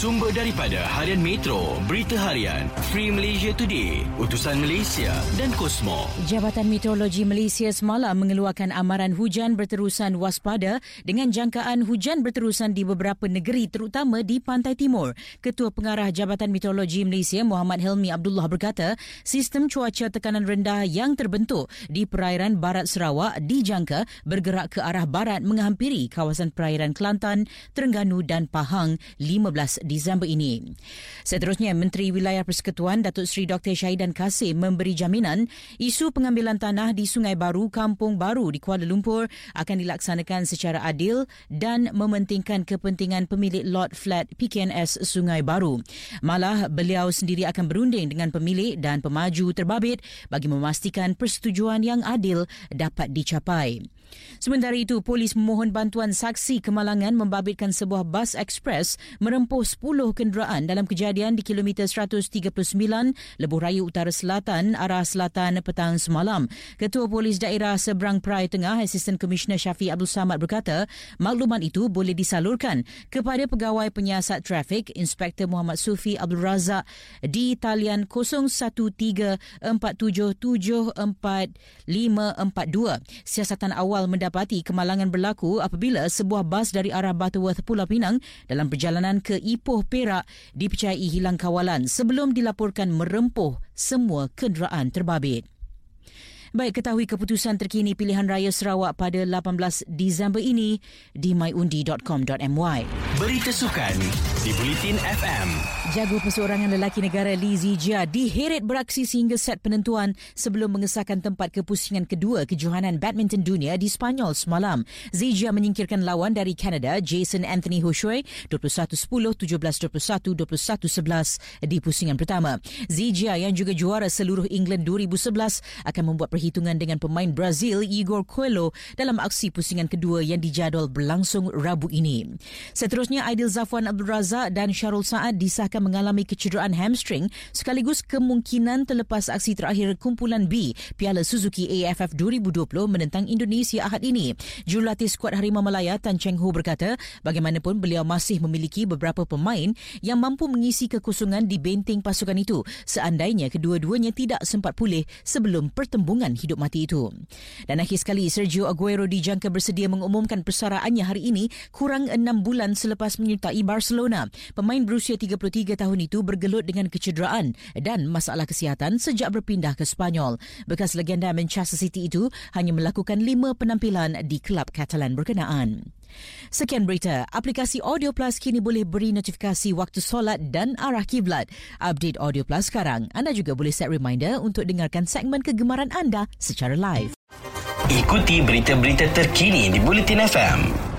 Sumber daripada Harian Metro, Berita Harian, Free Malaysia Today, Utusan Malaysia dan Kosmo. Jabatan Meteorologi Malaysia semalam mengeluarkan amaran hujan berterusan waspada dengan jangkaan hujan berterusan di beberapa negeri terutama di Pantai Timur. Ketua Pengarah Jabatan Meteorologi Malaysia Muhammad Helmi Abdullah berkata, sistem cuaca tekanan rendah yang terbentuk di perairan barat Sarawak dijangka bergerak ke arah barat menghampiri kawasan perairan Kelantan, Terengganu dan Pahang 15 Disember ini. Seterusnya, Menteri Wilayah Persekutuan Datuk Seri Dr. Syahidan Kasim memberi jaminan isu pengambilan tanah di Sungai Baru, Kampung Baru di Kuala Lumpur akan dilaksanakan secara adil dan mementingkan kepentingan pemilik lot flat PKNS Sungai Baru. Malah, beliau sendiri akan berunding dengan pemilik dan pemaju terbabit bagi memastikan persetujuan yang adil dapat dicapai. Sementara itu, polis memohon bantuan saksi kemalangan membabitkan sebuah bas ekspres merempuh 10 kenderaan dalam kejadian di kilometer 139 Lebuh Raya Utara Selatan arah selatan petang semalam. Ketua Polis Daerah Seberang Perai Tengah, Asisten Komisioner Syafi Abdul Samad berkata, makluman itu boleh disalurkan kepada pegawai penyiasat trafik Inspektor Muhammad Sufi Abdul Razak di talian 0134774542. Siasatan awal mendapati kemalangan berlaku apabila sebuah bas dari arah Butterworth Pulau Pinang dalam perjalanan ke Ipoh Ipoh Perak dipercayai hilang kawalan sebelum dilaporkan merempuh semua kenderaan terbabit. Baik ketahui keputusan terkini pilihan raya Sarawak pada 18 Disember ini di myundi.com.my. Berita sukan di Bulletin FM. Jago perseorangan lelaki negara Lee Zijia diheret beraksi sehingga set penentuan sebelum mengesahkan tempat kepusingan kedua kejohanan badminton dunia di Spanyol semalam. Zijia menyingkirkan lawan dari Canada Jason Anthony Hoshui 21-10, 17-21, 21-11 di pusingan pertama. Zijia yang juga juara seluruh England 2011 akan membuat perhitungan dengan pemain Brazil Igor Coelho dalam aksi pusingan kedua yang dijadual berlangsung Rabu ini. Seterusnya Aidil Zafwan Abdul Razak dan Syarul Saad disahkan mengalami kecederaan hamstring sekaligus kemungkinan terlepas aksi terakhir kumpulan B Piala Suzuki AFF 2020 menentang Indonesia Ahad ini. Jurulatih skuad Harimau Malaya Tan Cheng Ho berkata bagaimanapun beliau masih memiliki beberapa pemain yang mampu mengisi kekosongan di benteng pasukan itu seandainya kedua-duanya tidak sempat pulih sebelum pertembungan pertempuran hidup mati itu. Dan akhir sekali, Sergio Aguero dijangka bersedia mengumumkan persaraannya hari ini kurang enam bulan selepas menyertai Barcelona. Pemain berusia 33 tahun itu bergelut dengan kecederaan dan masalah kesihatan sejak berpindah ke Spanyol. Bekas legenda Manchester City itu hanya melakukan lima penampilan di kelab Catalan berkenaan. Sekian berita. Aplikasi Audio Plus kini boleh beri notifikasi waktu solat dan arah kiblat. Update Audio Plus sekarang. Anda juga boleh set reminder untuk dengarkan segmen kegemaran anda secara live. Ikuti berita-berita terkini di Bulletin FM.